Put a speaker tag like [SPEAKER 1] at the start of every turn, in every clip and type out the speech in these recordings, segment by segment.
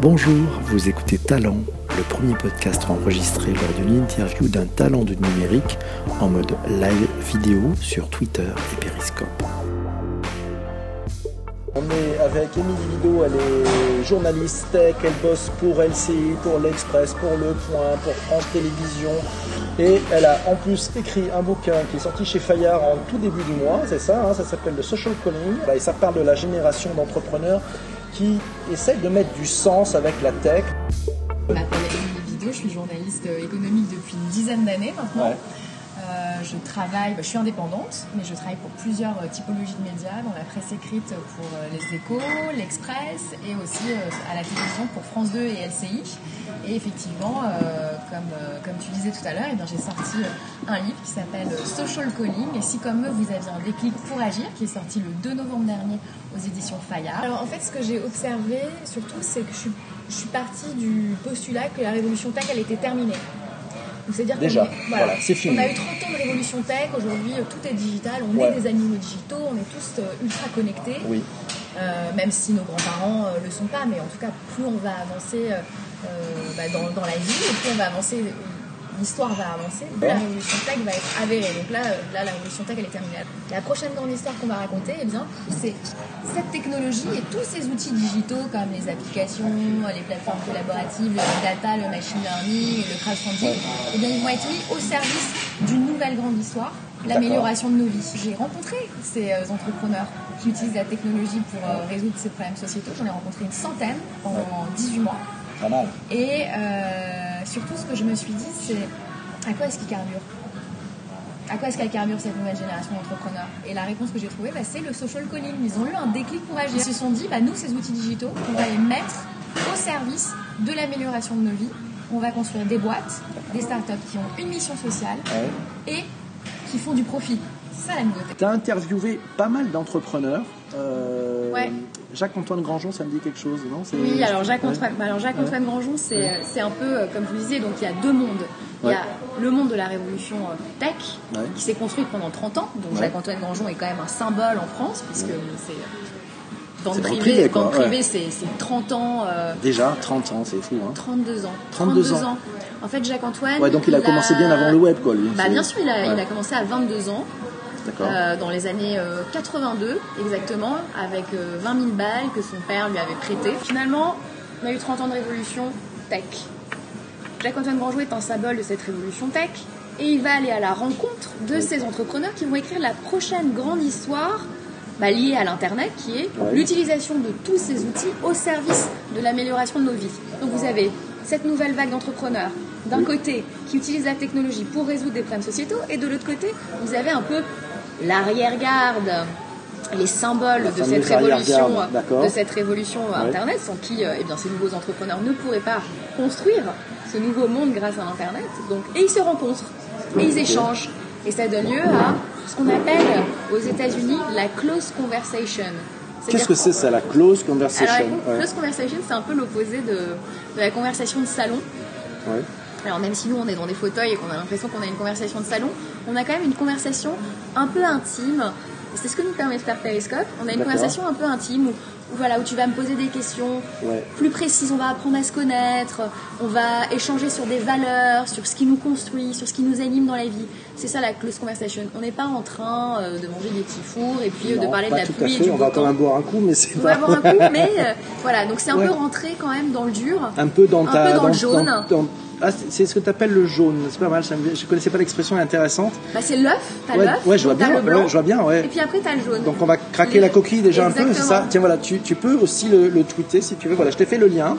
[SPEAKER 1] Bonjour, vous écoutez Talent, le premier podcast enregistré lors d'une interview d'un talent du numérique en mode live vidéo sur Twitter et Periscope.
[SPEAKER 2] On est avec Émilie Lido, elle est journaliste tech, elle bosse pour LCI, pour l'Express, pour Le Point, pour France Télévisions. Et elle a en plus écrit un bouquin qui est sorti chez Fayard en tout début du mois, c'est ça, hein, ça s'appelle le Social Calling. Et ça parle de la génération d'entrepreneurs qui essayent de mettre du sens avec la tech.
[SPEAKER 3] Je m'appelle Émilie Lido, je suis journaliste économique depuis une dizaine d'années maintenant. Euh, je travaille, bah, je suis indépendante, mais je travaille pour plusieurs euh, typologies de médias, dans la presse écrite pour euh, les échos, l'Express et aussi à la télévision pour France 2 et LCI. Et effectivement, comme, comme tu disais tout à l'heure, eh j'ai sorti un livre qui s'appelle Social Calling. Et si comme eux, vous aviez un déclic pour agir, qui est sorti le 2 novembre dernier aux éditions Fayard. Alors en fait, ce que j'ai observé surtout, c'est que je suis, je suis partie du postulat que la révolution tech, elle était terminée.
[SPEAKER 2] C'est-à-dire Déjà, voilà, c'est fini.
[SPEAKER 3] On a eu 30 ans de révolution tech, aujourd'hui euh, tout est digital, on est des animaux digitaux, on est tous euh, ultra connectés.
[SPEAKER 2] Oui.
[SPEAKER 3] Euh, même si nos grands-parents ne le sont pas, mais en tout cas, plus on va avancer bah, dans, dans, la vie, et plus on va avancer l'histoire va avancer, la révolution tech va être avérée. Donc là, euh, là, la révolution tech, elle est terminée. La prochaine grande histoire qu'on va raconter, eh bien, c'est cette technologie et tous ces outils digitaux comme les applications, les plateformes collaboratives, le data, le machine learning, le crowdfunding, eh bien, ils vont être mis au service d'une nouvelle grande histoire, l'amélioration de nos vies. J'ai rencontré ces euh, entrepreneurs qui utilisent la technologie pour euh, résoudre ces problèmes sociétaux. J'en ai rencontré une centaine pendant 18 mois.
[SPEAKER 2] Pas mal.
[SPEAKER 3] Et surtout, ce que je me suis dit, c'est à quoi est-ce qu'ils carburent à quoi est-ce qu'elle carbure cette nouvelle génération d'entrepreneurs? Et la réponse que j'ai trouvée, bah, c'est le social calling. Ils ont eu un déclic pour agir. Ils se sont dit, bah, nous, ces outils digitaux, on va les mettre au service de l'amélioration de nos vies. On va construire des boîtes, des startups qui ont une mission sociale et qui font du profit. C'est ça la nouveauté.
[SPEAKER 2] Tu as interviewé pas mal d'entrepreneurs. Euh, Jacques-Antoine Grangeon, ça me dit quelque chose, non?
[SPEAKER 3] Oui, alors Jacques-Antoine Jacques Grangeon, c'est un peu, euh, comme je vous disais, donc il y a deux mondes. Il y a le monde de la révolution euh, tech, qui s'est construit pendant 30 ans. Donc Jacques-Antoine Grangeon est quand même un symbole en France, puisque c'est dans le privé, privé c'est 30 ans. Euh,
[SPEAKER 2] Déjà, 30 ans, c'est fou. Hein.
[SPEAKER 3] 32 ans.
[SPEAKER 2] 32, ans.
[SPEAKER 3] En fait, Jacques-Antoine.
[SPEAKER 2] Ouais, donc il a commencé bien avant le web, quoi, lui.
[SPEAKER 3] Bah, bien sûr, il a, il a, commencé à 22 ans. Euh, dans les années 82 euh, exactement, avec 20 euh, 000 balles que son père lui avait prêtées. Finalement, on a eu 30 ans de révolution tech. Jacques-Antoine Grangeau est un symbole de cette révolution tech et il va aller à la rencontre de ces entrepreneurs qui vont écrire la prochaine grande histoire bah, liée à l'Internet, qui est l'utilisation de tous ces outils au service de l'amélioration de nos vies. Donc vous avez cette nouvelle vague d'entrepreneurs, d'un côté, qui utilisent la technologie pour résoudre des problèmes sociétaux, et de l'autre côté, vous avez un peu l'arrière-garde, les symboles de cette, révolution, de cette révolution Internet, sans qui euh, eh bien, ces nouveaux entrepreneurs ne pourraient pas construire ce nouveau monde grâce à Internet. Donc, et ils se rencontrent, et ils échangent. Et ça donne lieu à ce qu'on appelle aux États-Unis la close conversation.
[SPEAKER 2] Qu'est-ce que c'est ça, la close conversation?
[SPEAKER 3] Alors, la close conversation, c'est un peu l'opposé de, de, la conversation de salon. Alors même si nous on est dans des fauteuils et qu'on a l'impression qu'on a une conversation de salon, on a quand même une conversation un peu intime. C'est ce que nous permet de faire Periscope. On a une conversation un peu intime où, voilà, où tu vas me poser des questions plus précises. On va apprendre à se connaître. On va échanger sur des valeurs, sur ce qui nous construit, sur ce qui nous anime dans la vie. C'est ça la close conversation. On n'est pas en train euh, de manger des petits fours et puis euh, de parler de la pluie et du
[SPEAKER 2] On va quand même boire un coup, mais c'est
[SPEAKER 3] On va boire un coup, mais euh, voilà. Donc c'est un peu rentré quand même dans le dur.
[SPEAKER 2] Un peu dans,
[SPEAKER 3] un peu dans, le jaune.
[SPEAKER 2] Ah, c'est ce que tu appelles le jaune, c'est pas mal, je ne connaissais pas l'expression, intéressante.
[SPEAKER 3] Bah, c'est l'œuf, t'as
[SPEAKER 2] ouais,
[SPEAKER 3] l'œuf,
[SPEAKER 2] ouais, je vois bien, je vois bien, ouais.
[SPEAKER 3] Et puis après, t'as le jaune.
[SPEAKER 2] Donc on va craquer la coquille déjà un peu, c'est ça? Tiens, voilà, tu, tu peux aussi le, le, tweeter si tu veux. Voilà, je t'ai fait le lien.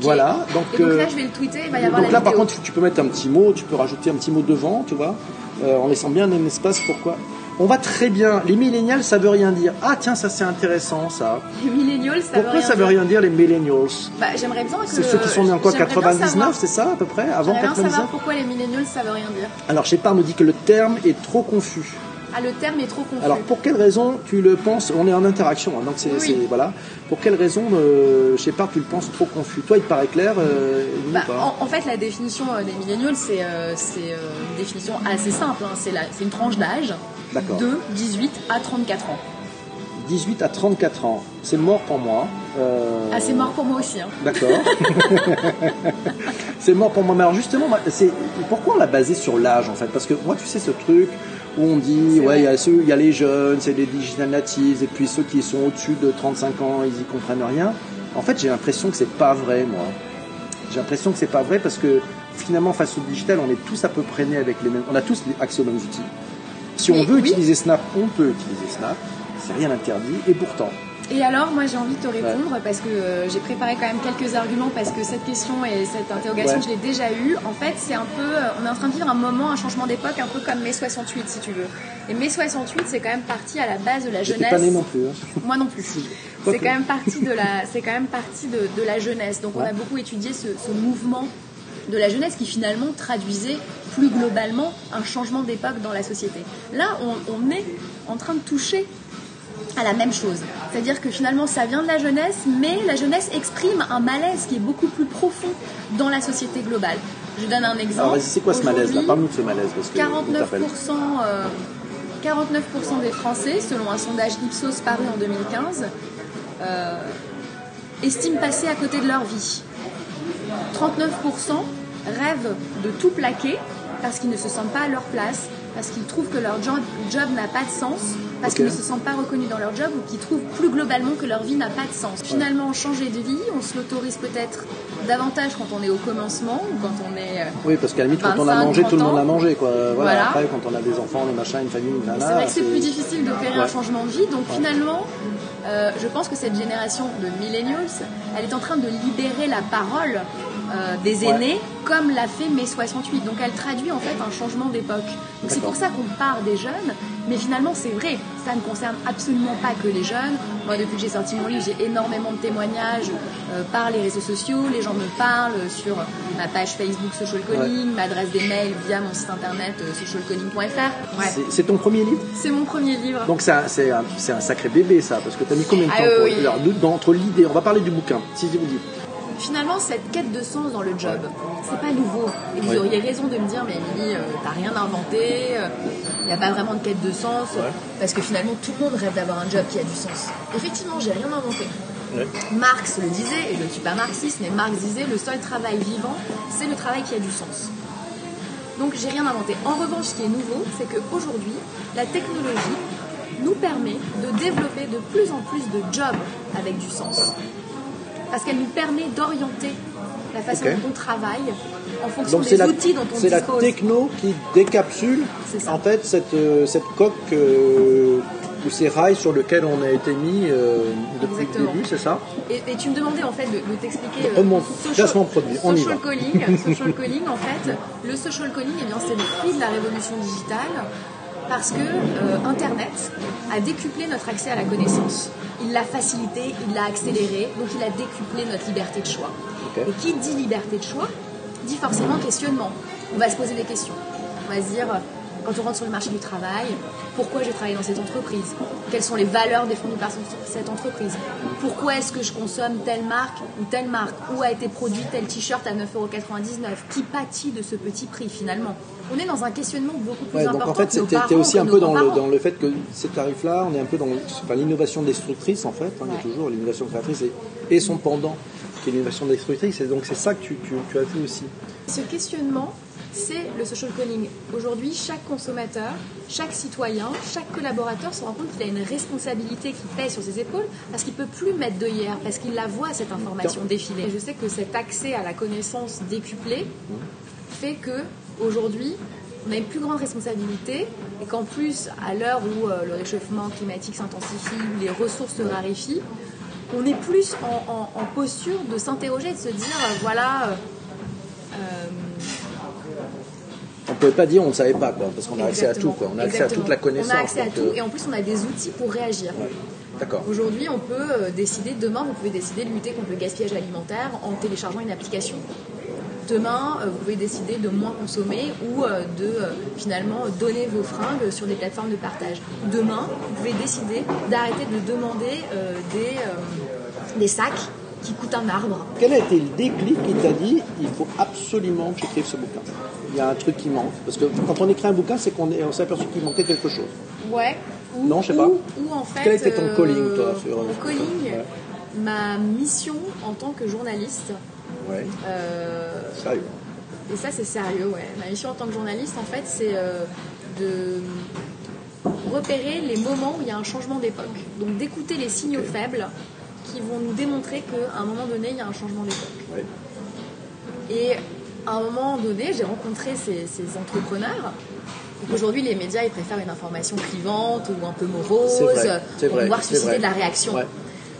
[SPEAKER 2] Voilà.
[SPEAKER 3] Donc, et donc là, euh, je vais le tweeter, il va y avoir
[SPEAKER 2] Donc là, par contre, tu peux mettre un petit mot, tu peux rajouter un petit mot devant, tu vois, euh, en laissant bien un espace. Pourquoi on va très bien. Les millennials, ça veut rien dire. Ah tiens, ça c'est intéressant ça.
[SPEAKER 3] Les millennials, ça
[SPEAKER 2] Pourquoi
[SPEAKER 3] veut rien
[SPEAKER 2] ça veut rien dire les millennials
[SPEAKER 3] Bah j'aimerais bien que.
[SPEAKER 2] C'est ceux qui sont nés en quoi 99, c'est ça à peu près Avant 99.
[SPEAKER 3] Bien savoir pourquoi les millennials, ça veut rien dire.
[SPEAKER 2] Alors Shepard nous dit que le terme est trop confus.
[SPEAKER 3] Ah, le terme est trop confus.
[SPEAKER 2] Alors, pour quelle raison tu le penses? On est en interaction, hein, donc c'est voilà. Pour quelle raison, euh, Shepard, tu le penses trop confus? Toi, il te paraît clair euh,
[SPEAKER 3] bah, en, fait, la définition euh, des millennials, c'est euh, une définition assez simple. Hein. C'est une tranche d'âge de 18 à 34 ans.
[SPEAKER 2] 18 à 34 ans, c'est mort pour moi.
[SPEAKER 3] Euh, ah, c'est mort pour moi aussi. Hein.
[SPEAKER 2] D'accord. c'est mort pour moi. Mais alors justement, c'est pourquoi on l'a basé sur l'âge en fait? Parce que moi, tu sais, ce truc où on dit, ouais, il y, a ceux, il y a les jeunes, c'est les digital natives, et puis ceux qui sont au-dessus de 35 ans, ils y comprennent rien. En fait, j'ai l'impression que c'est pas vrai, moi. J'ai l'impression que c'est pas vrai parce que finalement, face au digital, on est tous à peu près nés avec les mêmes. On a tous accès aux mêmes outils. Si on veut utiliser Snap, on peut utiliser Snap. C'est rien interdit. Et pourtant,
[SPEAKER 3] et alors, moi, j'ai envie de te répondre parce que euh, j'ai préparé quand même quelques arguments parce que cette question et cette interrogation, je l'ai déjà eue. En fait, c'est un peu, euh, on est en train de vivre un moment, un changement d'époque, un peu comme mai 68, si tu veux. Et mai 68, c'est quand même parti à la base de la jeunesse.
[SPEAKER 2] Pas né non plus. Hein.
[SPEAKER 3] Moi non plus. c'est quand même parti de la, c'est quand même de, de, la jeunesse. Donc, on a beaucoup étudié ce, ce mouvement de la jeunesse qui finalement traduisait plus globalement un changement d'époque dans la société. Là, on, on est en train de toucher à la même chose. C'est-à-dire que finalement, ça vient de la jeunesse, mais la jeunesse exprime un malaise qui est beaucoup plus profond dans la société globale. Je donne un exemple.
[SPEAKER 2] C'est quoi ce malaise-là? Parle-nous de ce malaise.
[SPEAKER 3] 49%, 49 euh, des Français, selon un sondage Ipsos paru en 2015, euh, estiment passer à côté de leur vie. 39% rêvent de tout plaquer parce qu'ils ne se sentent pas à leur place, parce qu'ils trouvent que leur job, n'a pas de sens, parce qu'ils ne se sentent pas reconnus dans leur job ou qu'ils trouvent plus globalement que leur vie n'a pas de sens. Finalement, changer de vie, on se l'autorise peut-être davantage quand on est au commencement ou quand on est. Euh,
[SPEAKER 2] oui, parce qu'à la limite, quand on a mangé, tout le monde a mangé. Quoi. Voilà, Après, quand on a des enfants, des machins, une famille, une
[SPEAKER 3] C'est vrai que c'est plus difficile d'opérer un changement de vie. Donc finalement, euh, je pense que cette génération de millennials, elle est en train de libérer la parole euh, des aînés, comme l'a fait mai 68. Donc elle traduit en fait un changement d'époque. Donc c'est pour ça qu'on part des jeunes, mais finalement c'est vrai, ça ne concerne absolument pas que les jeunes. Moi depuis que j'ai sorti mon livre, j'ai énormément de témoignages euh, par les réseaux sociaux, les gens me parlent sur ma page Facebook Social Calling, ma adresse des mails via mon site internet euh, socialcalling.fr.
[SPEAKER 2] C'est ton premier livre?
[SPEAKER 3] C'est mon premier livre.
[SPEAKER 2] Donc c'est un, un, sacré bébé ça, parce que tu as mis combien de ah temps pour... entre l'idée, on va parler du bouquin, si vous dites
[SPEAKER 3] finalement, cette quête de sens dans le job, c'est pas nouveau. Et vous auriez raison de me dire, mais Émilie, euh, t'as rien inventé, il euh, n'y a pas vraiment de quête de sens, parce que finalement, tout le monde rêve d'avoir un job qui a du sens. Effectivement, j'ai rien inventé. Marx le disait, et je ne suis pas marxiste, mais Marx disait, le seul travail vivant, c'est le travail qui a du sens. Donc j'ai rien inventé. En revanche, ce qui est nouveau, c'est qu'aujourd'hui, la technologie nous permet de développer de plus en plus de jobs avec du sens parce qu'elle nous permet d'orienter la façon dont on travaille en fonction des outils dont on dispose.
[SPEAKER 2] C'est la techno qui décapsule en fait cette, euh, cette coque euh, ou ces rails sur lesquels on a été mis euh, depuis le début, c'est ça
[SPEAKER 3] et, tu me demandais en fait de, t'expliquer
[SPEAKER 2] social, produit. On
[SPEAKER 3] social calling. social calling, en fait, le social calling, eh bien, c'est le prix de la révolution digitale parce que euh, Internet a décuplé notre accès à la connaissance. Il l'a facilité, il l'a accéléré, donc il a décuplé notre liberté de choix. Et qui dit liberté de choix dit forcément questionnement. On va se poser des questions. On va se dire, quand on rentre sur le marché du travail, pourquoi je travaille dans cette entreprise? Quelles sont les valeurs défendues par cette entreprise? Pourquoi est-ce que je consomme telle marque ou telle marque? Où a été produit tel t-shirt à 9,99€ Qui pâtit de ce petit prix finalement? On est dans un questionnement beaucoup plus important. Donc en fait,
[SPEAKER 2] c'était aussi un peu dans le, dans le, fait que ces tarifs-là, on est un peu dans l'innovation destructrice en fait. On est toujours l'innovation créatrice et, son pendant, qui est l'innovation destructrice. Et donc c'est ça que tu, tu, as vu aussi.
[SPEAKER 3] Ce questionnement, c'est le social calling. Aujourd'hui, chaque consommateur, chaque citoyen, chaque collaborateur se rend compte qu'il a une responsabilité qui pèse sur ses épaules parce qu'il ne peut plus mettre de hier, parce qu'il la voit cette information défiler. je sais que cet accès à la connaissance décuplée fait que aujourd'hui, on a une plus grande responsabilité et qu'en plus, à l'heure où euh, le réchauffement climatique s'intensifie, où les ressources se raréfient, on est plus en, posture de s'interroger, de se dire, euh, voilà...
[SPEAKER 2] Euh, on ne peut pas dire on ne savait pas, quoi, parce qu'on a accès à tout, quoi. on a accès à toute la connaissance.
[SPEAKER 3] On a accès à tout et en plus on a des outils pour réagir.
[SPEAKER 2] D'accord.
[SPEAKER 3] Aujourd'hui, on peut décider, demain, vous pouvez décider de lutter contre le gaspillage alimentaire en téléchargeant une application. Demain, euh, vous pouvez décider de moins consommer ou euh, de euh, finalement donner vos fringues sur des plateformes de partage. Demain, vous pouvez décider d'arrêter de demander des, des sacs qui coûtent un arbre.
[SPEAKER 2] Quel a été le déclic qui t'a dit il faut absolument que j'écrive ce bouquin? Il y a un truc qui manque. Parce que quand on écrit un bouquin, c'est qu'on s'est aperçu qu'il manquait quelque chose.
[SPEAKER 3] Ouais.
[SPEAKER 2] non, je sais pas.
[SPEAKER 3] Ou, en fait,
[SPEAKER 2] Quel était ton calling, toi sur,
[SPEAKER 3] Mon calling ma mission en tant que journaliste.
[SPEAKER 2] Ouais.
[SPEAKER 3] euh,
[SPEAKER 2] Sérieux.
[SPEAKER 3] et ça, c'est sérieux, ouais. Ma mission en tant que journaliste, en fait, c'est euh, de repérer les moments où il y a un changement d'époque. Donc d'écouter les signaux faibles qui vont nous démontrer qu'à un moment donné, il y a un changement d'époque.
[SPEAKER 2] Ouais.
[SPEAKER 3] Et à un moment donné, j'ai rencontré ces, ces entrepreneurs. Aujourd'hui, les médias, ils préfèrent une information clivante ou un peu morose
[SPEAKER 2] vrai,
[SPEAKER 3] pour
[SPEAKER 2] vrai,
[SPEAKER 3] pouvoir susciter
[SPEAKER 2] vrai.
[SPEAKER 3] de la réaction.
[SPEAKER 2] Ouais.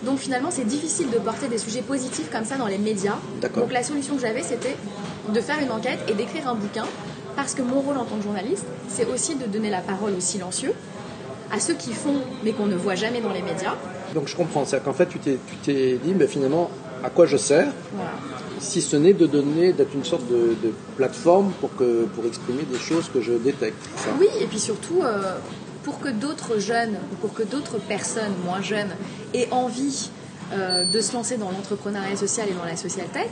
[SPEAKER 3] Donc finalement, c'est difficile de porter des sujets positifs comme ça dans les médias. Donc la solution que j'avais, c'était de faire une enquête et d'écrire un bouquin. Parce que mon rôle en tant que journaliste, c'est aussi de donner la parole aux silencieux, à ceux qui font mais qu'on ne voit jamais dans les médias.
[SPEAKER 2] Donc je comprends. C'est-à-dire qu'en fait, tu t'es, tu t'es dit, mais finalement, à quoi je sers
[SPEAKER 3] Voilà.
[SPEAKER 2] si ce n'est de donner, d'être une sorte de, de plateforme pour, que, pour exprimer des choses que je détecte. ça
[SPEAKER 3] Oui, et puis surtout, euh, pour que d'autres jeunes, ou pour que d'autres personnes moins jeunes aient envie euh, de se lancer dans l'entrepreneuriat social et dans la social tech,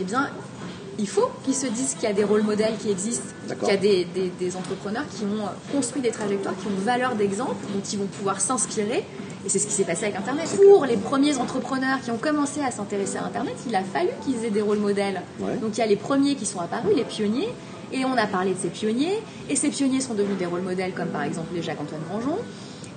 [SPEAKER 3] eh bien, il faut qu'ils se disent qu'il y a des rôles modèles qui existent, qu'il y a des, des- des entrepreneurs qui ont construit des trajectoires, qui ont valeur d'exemple, dont ils vont pouvoir s'inspirer. Et c'est ce qui s'est passé avec Internet. Pour les premiers entrepreneurs qui ont commencé à s'intéresser à Internet, il a fallu qu'ils aient des rôles modèles.
[SPEAKER 2] Ouais.
[SPEAKER 3] Donc il y a les premiers qui sont apparus, les pionniers, et on a parlé de ces pionniers, et ces pionniers sont devenus des rôles modèles comme par exemple les Jacques-Antoine Grangeon,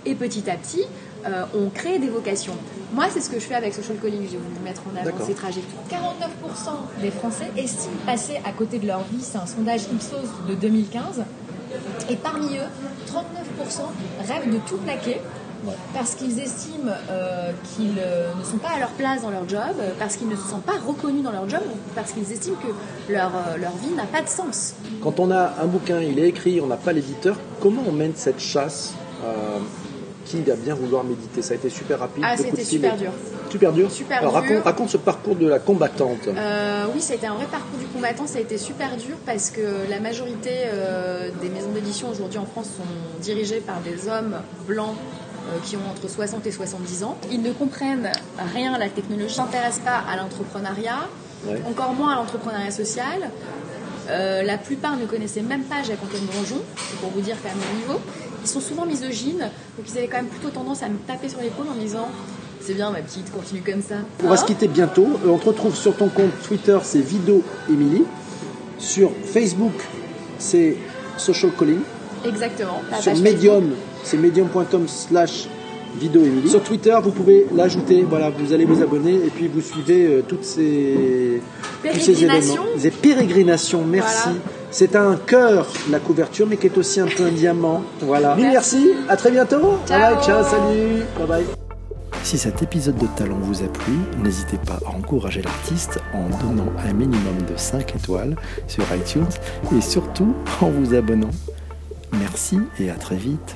[SPEAKER 3] et petit à petit, euh, on crée des vocations. Moi, c'est ce que je fais avec Social Calling, j'ai voulu mettre en avant ces trajectoires. 49% des Français estiment passer à côté de leur vie, c'est un sondage Ipsos de 2015, et parmi eux, 39% rêvent de tout plaquer parce qu'ils estiment euh, qu'ils euh, ne sont pas à leur place dans leur job, euh, parce qu'ils ne se sentent pas reconnus dans leur job, ou parce qu'ils estiment que leur, leur vie n'a pas de sens.
[SPEAKER 2] Quand on a un bouquin, il est écrit, on n'a pas l'éditeur, comment on mène cette chasse euh, Qui va bien vouloir méditer? Ça a été super rapide.
[SPEAKER 3] Ah, c'était super dur.
[SPEAKER 2] Super dur?
[SPEAKER 3] Super
[SPEAKER 2] Alors,
[SPEAKER 3] dur.
[SPEAKER 2] Raconte, raconte ce parcours de la combattante.
[SPEAKER 3] Euh, oui, ça a été un vrai parcours du combattant, ça a été super dur parce que la majorité euh, des maisons d'édition aujourd'hui en France sont dirigées par des hommes blancs qui ont entre 60 et 70 ans. Ils ne comprennent rien à la technologie, ne s'intéressent pas à l'entrepreneuriat,
[SPEAKER 2] Ouais.
[SPEAKER 3] encore moins à l'entrepreneuriat social. Euh, la plupart ne connaissaient même pas Jacques-Antoine Grangeon, c'est pour vous dire quand même le niveau. Ils sont souvent misogynes, donc ils avaient quand même plutôt tendance à me taper sur l'épaule en me disant C'est bien ma petite, continue comme ça.
[SPEAKER 2] On va
[SPEAKER 3] Hein
[SPEAKER 2] se quitter bientôt. Euh, On te retrouve sur ton compte Twitter, c'est Vido Emily. Sur Facebook, c'est Social Calling.
[SPEAKER 3] Exactement.
[SPEAKER 2] Sur Medium, c'est medium.com slash Emily. Sur Twitter, vous pouvez l'ajouter. Voilà, vous allez vous abonner et puis vous suivez euh, toutes ces, tous ces
[SPEAKER 3] Pérégrinations.
[SPEAKER 2] éléments. Des pérégrinations, merci.
[SPEAKER 3] Voilà.
[SPEAKER 2] C'est un cœur, la couverture, mais qui est aussi un peu un diamant. Voilà. Mille merci. À très bientôt.
[SPEAKER 3] Ciao.
[SPEAKER 2] Bye bye, ciao, salut. Bye bye.
[SPEAKER 1] Si cet épisode de Talent vous a plu, n'hésitez pas à encourager l'artiste en donnant un minimum de 5 étoiles sur iTunes et surtout en vous abonnant. Merci et à très vite.